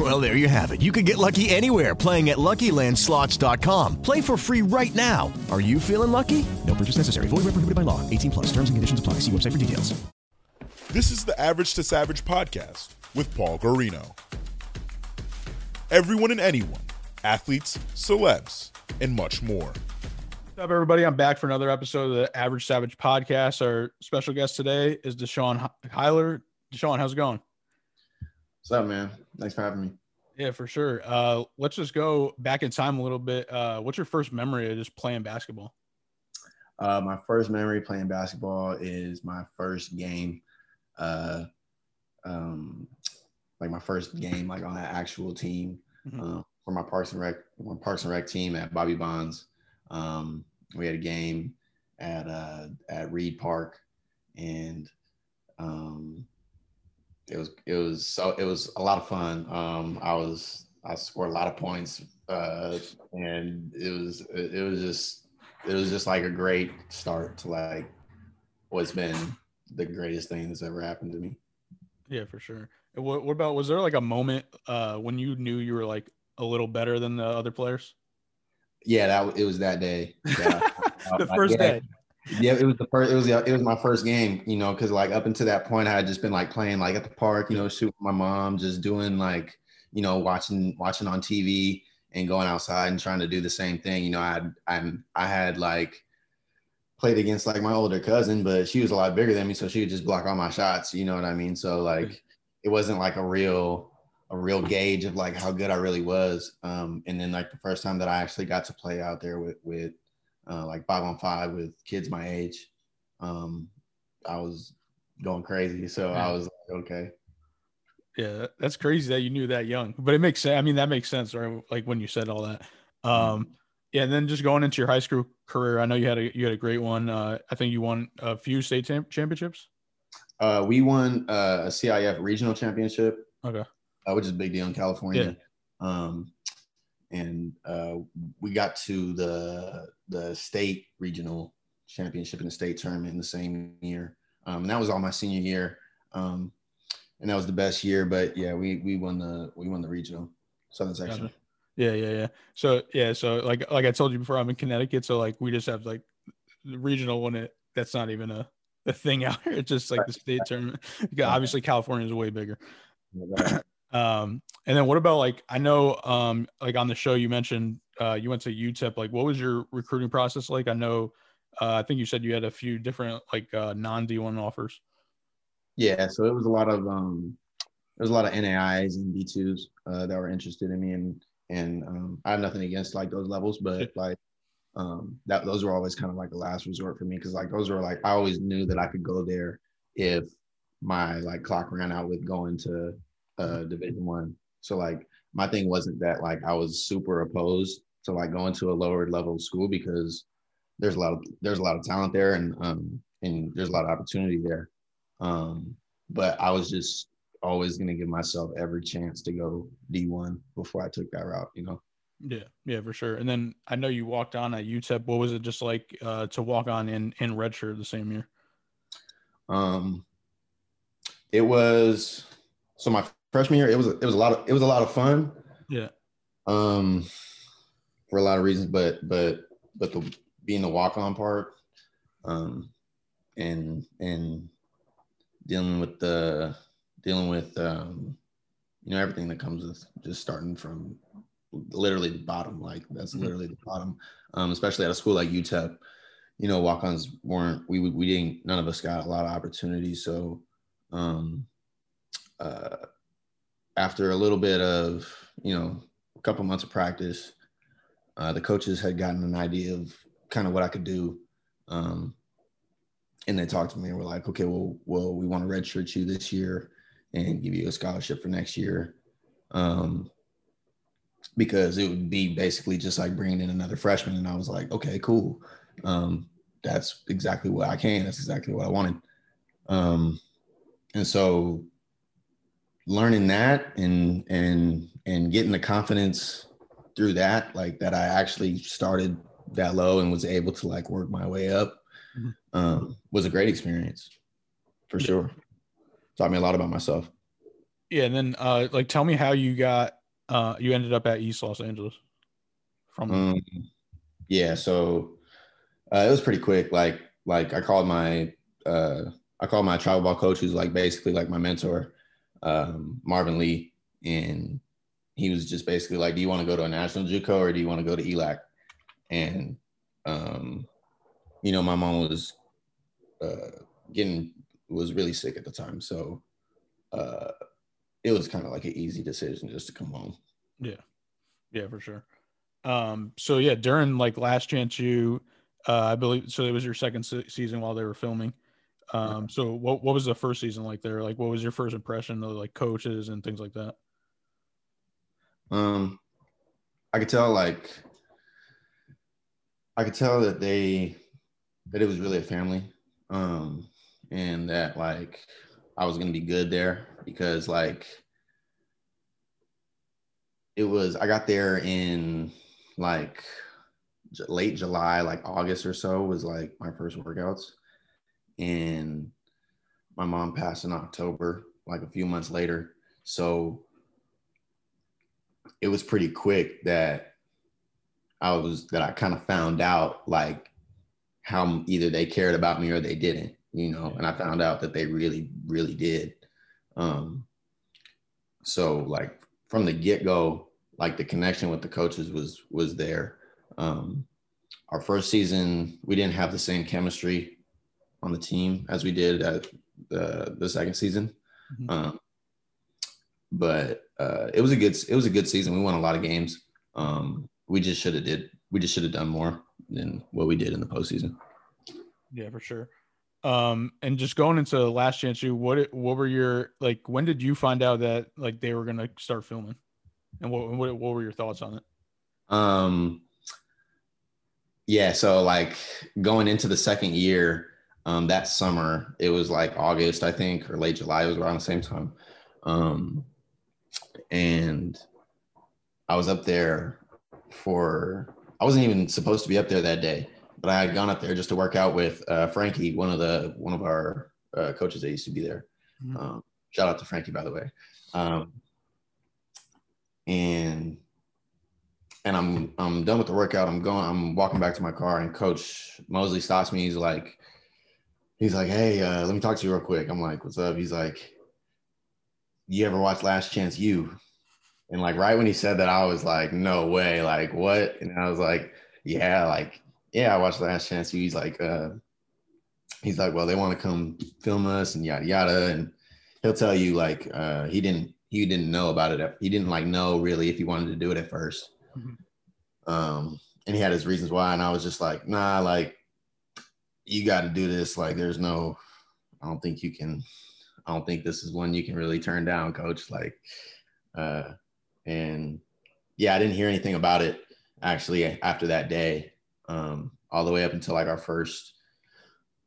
Well, there you have it. You can get lucky anywhere playing at LuckyLandSlots.com. Play for free right now. Are you feeling lucky? No purchase necessary. Void where prohibited by law. 18 plus. Terms and conditions apply. See website for details. This is the Average to Savage podcast with Paul Garino. Everyone and anyone, athletes, celebs, and much more. What's up, everybody? I'm back for another episode of the Average Savage podcast. Our special guest today is Deshaun Highler. Deshaun, how's it going? What's up, man? Thanks for having me. Yeah, for sure. Uh, let's just go back in time a little bit. Uh, what's your first memory of just playing basketball? Uh, my first memory playing basketball is my first game, uh, um, like my first game, like on an actual team Mhm. uh, for my Parks and Rec, my Parks and Rec team at Bobby Bonds. Um, we had a game at uh, at Reed Park, and um, it was it was so it was a lot of fun. Um, I was I scored a lot of points, uh, and it was it, was just it was just like a great start to like what's been the greatest thing that's ever happened to me. Yeah, for sure. What, what about was there like a moment uh, when you knew you were like a little better than the other players? Yeah, that it was that day. Yeah. the Uh, first yeah. day. Yeah, it was the first. It was it was my first game, you know, because like up until that point, I had just been like playing like at the park, you know, shooting my mom, just doing like, you know, watching watching on TV and going outside and trying to do the same thing. You know, I I'm I had like played against like my older cousin, but she was a lot bigger than me, so she would just block all my shots. You know what I mean? So like, it wasn't like a real a real gauge of like how good I really was. Um, and then like the first time that I actually got to play out there with with uh, like five on five with kids my age, um, I was going crazy. So I was like, okay. Yeah, that's crazy that you knew that young, but it makes sense. I mean, that makes sense, right? Like when you said all that. Um, yeah, and then just going into your high school career, I know you had a you had a great one. Uh, I think you won a few state cham- championships. Uh, we won uh, a CIF regional championship, Okay. uh, which is a big deal in California. Um, and uh, we got to the the state regional championship in the state tournament in the same year. Um, and that was all my senior year. Um, and that was the best year. But yeah, we we won the we won the regional southern section. Gotcha. Yeah, yeah, yeah. So yeah, so like like I told you before, I'm in Connecticut, so like we just have like the regional one. It that's not even a, a thing out here. It's just like the state tournament. Obviously, California is way bigger. Um, and then what about like I know um like on the show you mentioned uh you went to UTEP. Like, what was your recruiting process like? I know uh, I think you said you had a few different like uh, non D1 offers. Yeah, so it was a lot of um, there was a lot of NAIs and D2s uh, that were interested in me, and and um, I have nothing against like those levels, but like um, that those were always kind of like a last resort for me because like those were like I always knew that I could go there if my like clock ran out with going to uh, Division One. So like my thing wasn't that like I was super opposed to like going to a lower level school because there's a lot of there's a lot of talent there and um and there's a lot of opportunity there. Um, but I was just always gonna give myself every chance to go D1 before I took that route, you know. Yeah, yeah, for sure. And then I know you walked on at UTEP. What was it just like uh, to walk on in in redshirt the same year? Um, it was so my freshman year. It was it was a lot of it was a lot of fun. Yeah. Um, for a lot of reasons, but but but the being the walk on part, um, and and dealing with the dealing with um, you know everything that comes with just starting from literally the bottom. Like that's Mhm. literally the bottom. Um, especially at a school like UTEP, you know, walk-ons weren't we we didn't none of us got a lot of opportunities. So um, uh, after a little bit of you know a couple months of practice, uh, the coaches had gotten an idea of kind of what I could do. Um, and they talked to me and were like, okay, well, well, we want to redshirt you this year and give you a scholarship for next year. Um, because it would be basically just like bringing in another freshman. And I was like, okay, cool. Um, that's exactly what I can. That's exactly what I wanted. Um, and so learning that and and and getting the confidence through that, like that I actually started that low and was able to like work my way up, Mhm. um, was a great experience for sure. Taught me a lot about myself. Yeah, and then uh like tell me how you got uh you ended up at East Los Angeles from Um, yeah, so uh, it was pretty quick. Like, like I called my uh, I called my travel ball coach, who's like basically like my mentor, um, Marvin Lee, and he was just basically like, "Do you want to go to a national JUCO or do you want to go to ELAC?" And um, you know, my mom was uh, getting was really sick at the time, so uh, it was kind of like an easy decision just to come home. Yeah, yeah, for sure. Um, so yeah, during like Last Chance U, uh, I believe so. It was your second se- season while they were filming. Um, so what what was the first season like there? Like, what was your first impression of like coaches and things like that? Um, I could tell like I could tell that they that it was really a family, um, and that like I was gonna be good there because like it was I got there in like late July, like August or so was like my first workouts, and my mom passed in October, like a few months later, so it was pretty quick that I was that I kind of found out like how either they cared about me or they didn't, you know, and I found out that they really, really did. Um, so like from the get go, like the connection with the coaches was was there. Um, our first season, we didn't have the same chemistry on the team as we did at the the second season. Mhm. Um, but uh, it was a good it was a good season. We won a lot of games. Um, we just should have did we just should have done more than what we did in the postseason. Yeah, for sure. Um, and just going into the Last Chance U, what what were your like? When did you find out that like they were gonna start filming? And what what, what were your thoughts on it? Um, yeah, so like going into the second year, um, that summer, it was like August, I think, or late July. It was around the same time. Um, and I was up there for, I wasn't even supposed to be up there that day, but I had gone up there just to work out with uh, Frankie, one of the, one of our uh, coaches that used to be there. Mhm. Um, shout out to Frankie, by the way. Um, and and I'm I'm done with the workout. I'm going. I'm walking back to my car, and Coach Mosley stops me. He's like, he's like, hey, uh, let me talk to you real quick. I'm like, what's up? He's like, you ever watch Last Chance U? And like right when he said that, I was like, no way. Like what? And I was like, yeah, like yeah, I watched Last Chance U. He's like, uh, he's like, well, they want to come film us and yada yada, and he'll tell you like uh, he didn't he didn't know about it. He didn't like know really if he wanted to do it at 1st Mhm. Um, and he had his reasons why, and I was just like, nah, like you got to do this. Like, there's no, I don't think you can. I don't think this is one you can really turn down, coach. Like, uh, and yeah, I didn't hear anything about it actually after that day, um, all the way up until like our first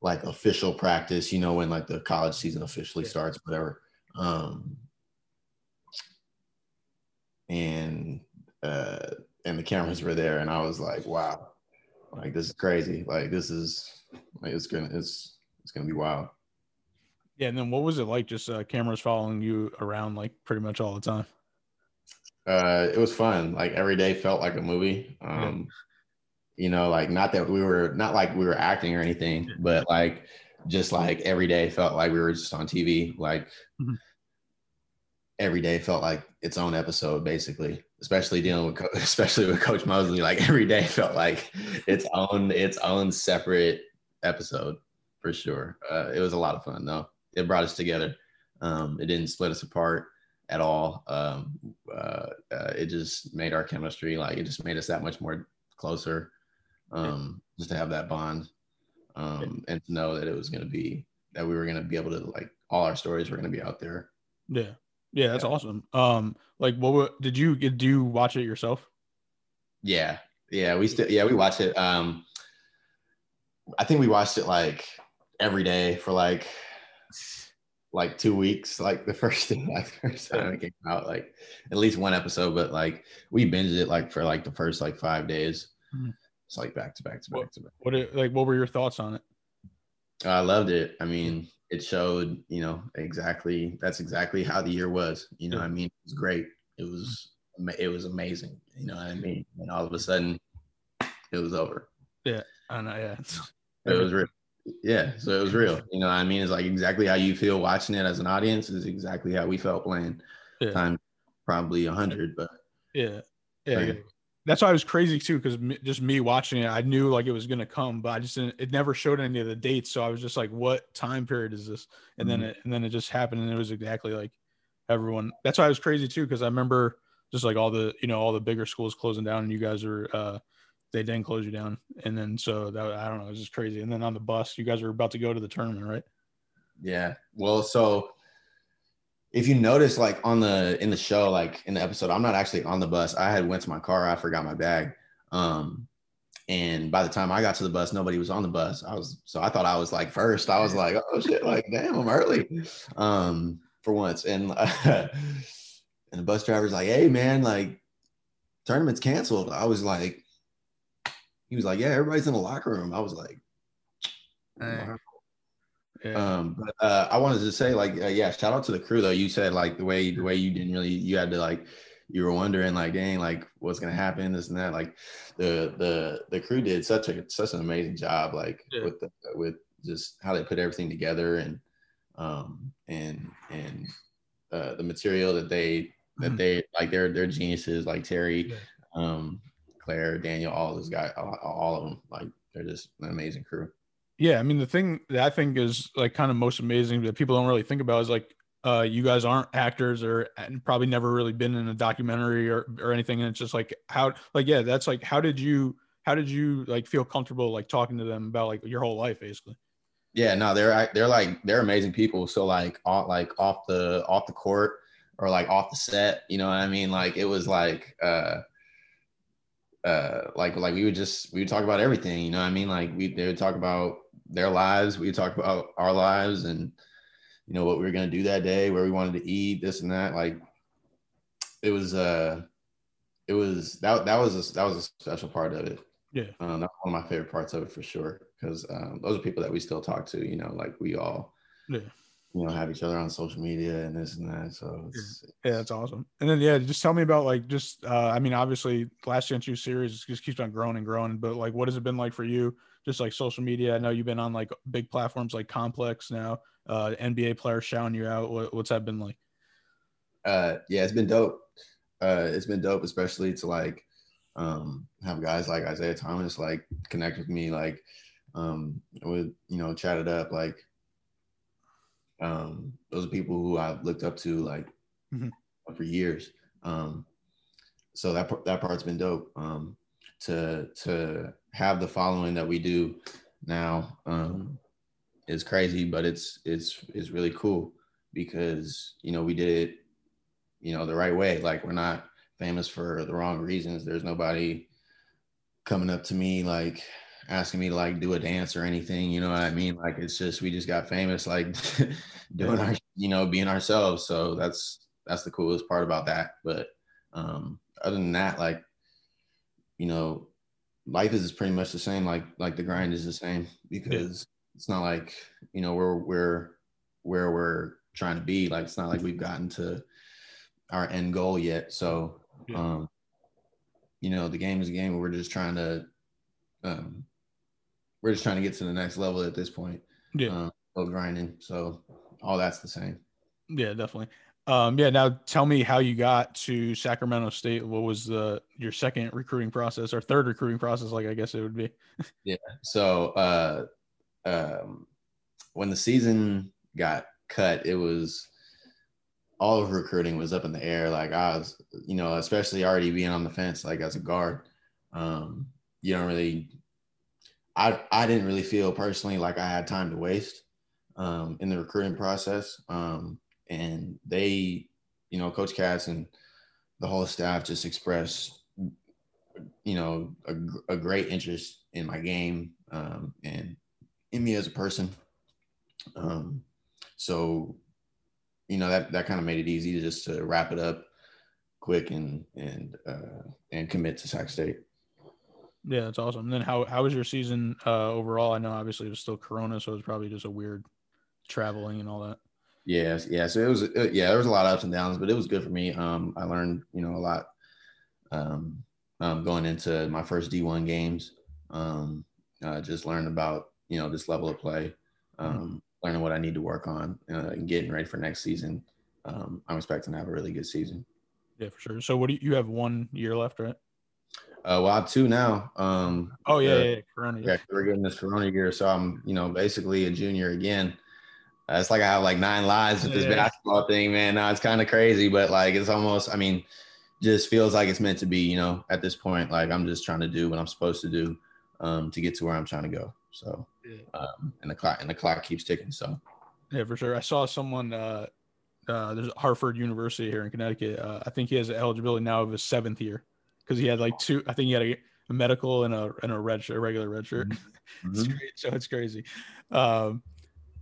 like official practice, you know, when like the college season officially starts, whatever. Um, and uh, and the cameras were there, and I was like, wow, like this is crazy. Like this is it's gonna it's it's gonna be wild. Yeah, and then what was it like? Just uh, cameras following you around like pretty much all the time. uh it was fun like every day felt like a movie um you know like not that we were not like we were acting or anything but like just like every day felt like we were just on tv like Mhm. every day felt like its own episode basically especially dealing with Co- especially with coach mosley like every day felt like its own its own separate episode for sure uh it was a lot of fun though it brought us together um it didn't split us apart at all. Um, uh, uh, it just made our chemistry like it just made us that much more closer. Um, just to have that bond, um, and to know that it was going to be that we were going to be able to like all our stories were going to be out there. Yeah, yeah, that's Yeah. awesome. Um, like what were, did you did you watch it yourself? Yeah, yeah, we still yeah we watched it. Um, I think we watched it like every day for like like two weeks, like the first thing, like first time it came out, like at least one episode, but like we binged it like for like the first like five days. Mhm. It's like back to back to back to back. What it- like what were your thoughts on it? I loved it. I mean, it showed, you know, exactly that's exactly how the year was. You know, what I mean, it was great. It was it was amazing. You know what I mean? And all of a sudden, it was over. I know, yeah. It's- It was real. Yeah, so it was real. You know what I mean? It's like exactly how you feel watching it as an audience is exactly how we felt playing. Yeah. Time probably a hundred, but Yeah, yeah. Yeah. That's why it was crazy too, because just me watching it, I knew like it was gonna come, but I just didn't. It never showed any of the dates, so I was just like, "What time period is this?" And then it and then it just happened, and it was exactly like everyone. That's why it was crazy too, because I remember just like all the you know all the bigger schools closing down, and you guys are uh they didn't close you down, and then so that I don't know, it was just crazy. And then on the bus, you guys were about to go to the tournament, right? Yeah. Well, so if you notice, like on the in the show, like in the episode, I'm not actually on the bus. I had went to my car. I forgot my bag. Um, and by the time I got to the bus, nobody was on the bus. I was so I thought I was like first. I was like, oh shit, like damn, I'm early. Um, for once, and and the bus driver's like, hey man, like tournament's canceled. I was like, he was like, yeah, everybody's in the locker room. I was like. Yeah. Um, but uh, I wanted to say, like, uh, yeah, shout out to the crew though. You said like the way the way you didn't really, you had to like, you were wondering like, dang, like what's gonna happen, this and that. Like, the the the crew did such a such an amazing job, like Yeah. with the with just how they put everything together and um and and uh, the material that they that Mhm. they like they're they're geniuses like Terry, Yeah. um, Claire, Daniel, all those guys, all, all of them, like they're just an amazing crew. Yeah, I mean the thing that I think is like kind of most amazing that people don't really think about is like uh you guys aren't actors or and probably never really been in a documentary or or anything and it's just like how like yeah that's like how did you how did you like feel comfortable like talking to them about like your whole life basically Yeah, no, they're they're like they're amazing people. So like off like off the off the court or like off the set, you know what I mean? Like it was like uh uh like like we would just we would talk about everything, you know what I mean? Like we they would talk about their lives, we would talk about our lives and you know what we were gonna do that day, where we wanted to eat, this and that. Like it was uh it was that that was a that was a special part of it. yeah Um, that's one of my favorite parts of it for sure, because um, those are people that we still talk to. You know, like we all, yeah you know, have each other on social media and this and that. So it's, yeah that's awesome. And then yeah just tell me about like just uh i mean obviously last chance U series just keeps on growing and growing but like what has it been like for you? Just like social media. I know you've been on like big platforms like complex now uh nba players shouting you out. What, what's that been like? Uh, yeah, it's been dope. Uh, it's been dope, especially to like um, have guys like Isaiah Thomas like connect with me, like um, with you know chat it up, like um, those are people who I've looked up to like Mhm. for years. Um, so that that part's been dope. Um, to to have the following that we do now um, is crazy, but it's it's it's really cool because you know we did it you know the right way like we're not famous for the wrong reasons there's nobody coming up to me like asking me to like do a dance or anything you know what i mean like it's just we just got famous like doing our you know being ourselves so that's that's the coolest part about that but um other than that like you know life is pretty much the same like like the grind is the same because it's not like you know we're we're where we're trying to be like it's not like we've gotten to our end goal yet. So, Yeah. um, you know, the game is a game. We're just trying to, um, we're just trying to get to the next level at this point. yeah Um, of grinding. So all that's the same. Yeah, definitely. Um, yeah. Now tell me how you got to Sacramento State. What was the your second recruiting process or third recruiting process? Like I guess it would be. Yeah. So, uh, um, when the season got cut, it was all of recruiting was up in the air. Like I was, you know, especially already being on the fence, like as a guard, um, you don't really, I, I didn't really feel personally like I had time to waste um, in the recruiting process. Um, and they, you know, Coach Katz and the whole staff just expressed, you know, a, a great interest in my game um, and in me as a person. Um, so, you know that that kind of made it easy to just to wrap it up quick and and uh, and commit to Sac State. Yeah, that's awesome. And then how how was your season uh, overall? I know obviously it was still Corona, so it was probably just a weird traveling and all that. Yeah, yeah. So it was, uh, yeah, there was a lot of ups and downs, but it was good for me. Um, I learned, you know, a lot. Um, um, going into my first D1 games, um, uh, just learned about, you know, this level of play, um, learning what I need to work on, uh, and getting ready for next season. Um, I'm expecting to have a really good season. Yeah, for sure. So what do you, you have one year left, right? Uh, well, I have two now. Um, Oh yeah, uh, yeah, yeah, Corona. yeah, we're getting this Corona year, so I'm, you know, basically a junior again. Uh, it's like I have like nine lives with this Yeah. basketball thing, man. Now it's kind of crazy, but like it's almost, I mean, just feels like it's meant to be, you know, at this point. Like I'm just trying to do what I'm supposed to do um, to get to where I'm trying to go. So, um, and the clock and the clock keeps ticking. So, Yeah, for sure. I saw someone. Uh, uh, there's Harvard University here in Connecticut. Uh, I think he has eligibility now of his seventh year because he had like two. I think he had a, a medical and a and a red shirt, a regular red shirt. It's Mhm. great. So it's crazy. Um,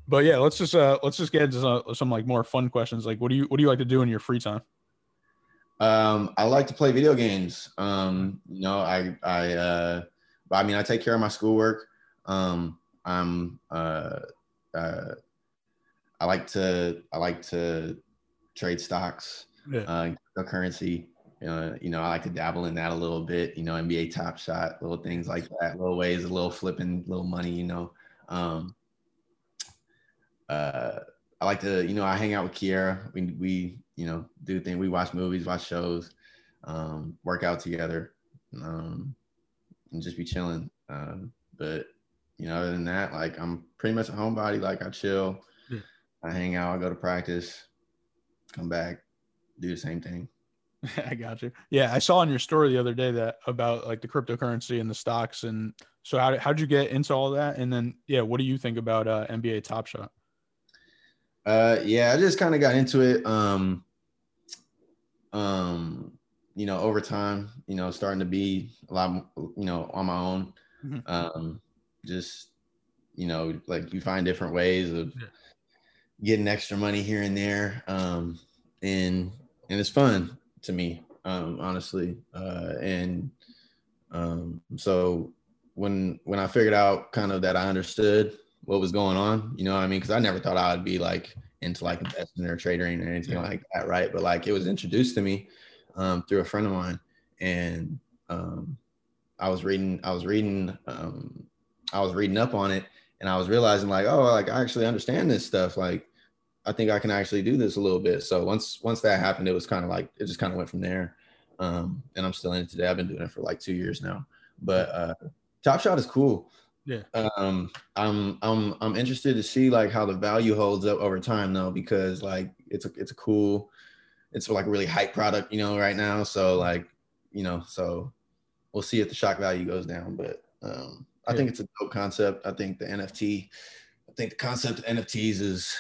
but yeah, let's just uh let's just get into some, some like more fun questions. Like, what do you what do you like to do in your free time? Um, I like to play video games. Um, you know, I I uh but I mean I take care of my schoolwork. Um, I'm uh uh I like to I like to trade stocks, Yeah. uh cryptocurrency. Uh, you know, I like to dabble in that a little bit, you know, NBA top shot, little things like that, little ways, a little flipping, little money, you know. Um uh I like to, you know, I hang out with Kiera. We we, you know, do things. We watch movies, watch shows, um, work out together, um, and just be chilling. Um, but you know, other than that, like I'm pretty much a homebody. Like I chill, Yeah. I hang out, I go to practice, come back, do the same thing. I got you. Yeah, I saw on your story the other day that about like the cryptocurrency and the stocks, and so how how'd you get into all that? And then yeah, what do you think about uh, NBA Top Shot? Uh, yeah, I just kind of got into it. Um, um, you know, over time, you know, starting to be a lot, you know, on my own. Mhm. Um, just, you know, like you find different ways of Yeah. getting extra money here and there. Um, and and it's fun to me, um, honestly. Uh, and um, so when when I figured out kind of that I understood what was going on, you know what I mean? Because I never thought I would be like into like investing or trading or anything Yeah. like that, right? But like it was introduced to me um, through a friend of mine, and um, I was reading, I was reading, um, I was reading up on it, and I was realizing like, oh, like I actually understand this stuff. Like I think I can actually do this a little bit. So once once that happened, it was kind of like it just kind of went from there. Um, and I'm still in it today. I've been doing it for like two years now. But uh, Top Shot is cool. Yeah. Um, I'm I'm I'm interested to see like how the value holds up over time though, because like it's a it's a cool, it's like a really hype product, you know, right now. So like, you know, so we'll see if the shock value goes down. But um, I Yeah. think it's a dope concept. I think the NFT, I think the concept of NFTs is,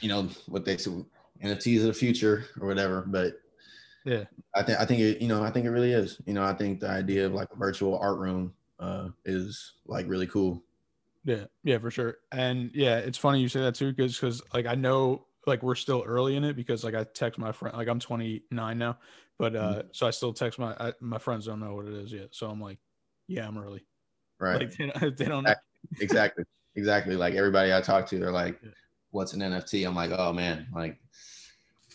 you know, what they say, NFTs of the future or whatever. But Yeah. I think I think it, you know, I think it really is. You know, I think the idea of like a virtual art room uh is like really cool. Yeah, yeah, for sure. And yeah, it's funny you say that too, because because like I know like we're still early in it because like I text my friend like I'm 29 now, but uh so I still text my I, my friends don't know what it is yet, so I'm like, yeah, I'm early. Right. Like they, don't- they don't know. exactly. Exactly. Like everybody I talk to, they're like, Yeah. What's an NFT? I'm like, oh man, like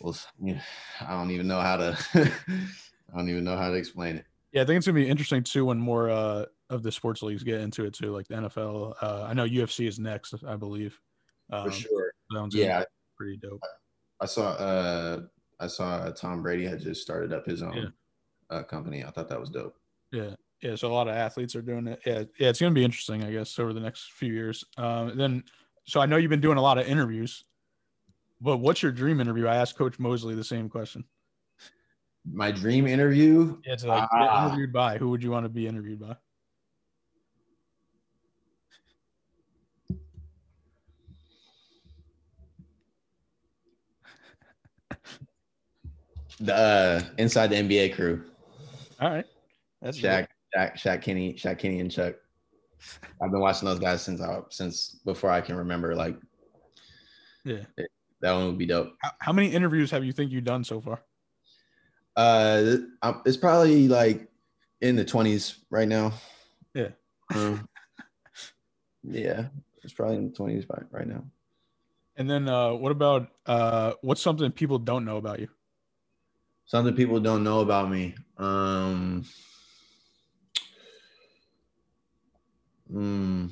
well, I don't even know how to I don't even know how to explain it. Yeah, I think it's gonna be interesting too when more uh of the sports leagues get into it too, like the NFL. Uh, I know UFC is next, I believe. Um, For sure. Yeah. pretty dope. I saw uh I saw Tom Brady had just started up his own Yeah. uh, company. I thought that was dope. Yeah, yeah. So a lot of athletes are doing it. Yeah, yeah. It's gonna be interesting, I guess, over the next few years. Um, then, so I know you've been doing a lot of interviews, but what's your dream interview? I asked Coach Mosley the same question. My dream interview. Yeah, to like get interviewed by who would you want to be interviewed by? The uh, inside the NBA crew. All right, that's Shaq, Shaq, Shaq Kenny, Shaq Kenny, and Chuck. I've been watching those guys since I since before I can remember. Like, Yeah. That one would be dope. How, how many interviews have you think you've done so far? Uh, it's probably like in the 20s right now. Yeah. Um, yeah, it's probably in the 20s right, right now. And then uh, what about uh, what's something people don't know about you? Something people don't know about me. Um, mm,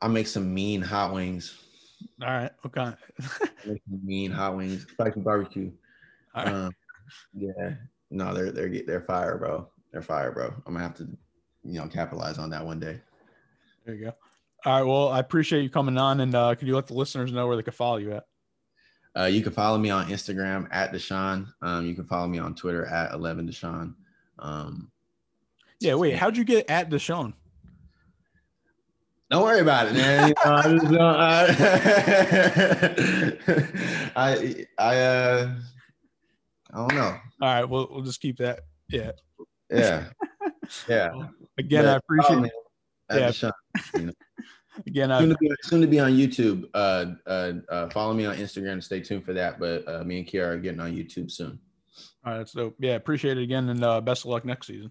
I make some mean hot wings. All right. Okay. I make some mean hot wings, spicy barbecue. All right. Um, yeah, no, they're they're they're fire, bro. They're fire, bro. I'm gonna have to, you know, capitalize on that one day. There you go. All right. Well, I appreciate you coming on, and uh, could you let the listeners know where they can follow you at? Uh, you can follow me on Instagram at Deshaun. Um, you can follow me on Twitter at 11 Deshaun. Um, Yeah. Wait. How'd you get at Deshaun? don't worry about it, man. You know, I, just don't, I, I, uh, I don't know. All right. We'll we'll just keep that. Yeah. Yeah, yeah. Again, I appreciate. me yeah. Deshaun. You know. Again, soon, to be, soon to be on YouTube. Uh, uh, uh, follow me on Instagram and stay tuned for that. But uh, me and Kiara are getting on YouTube soon. All right, that's dope. Yeah, appreciate it again, and uh, best of luck next season.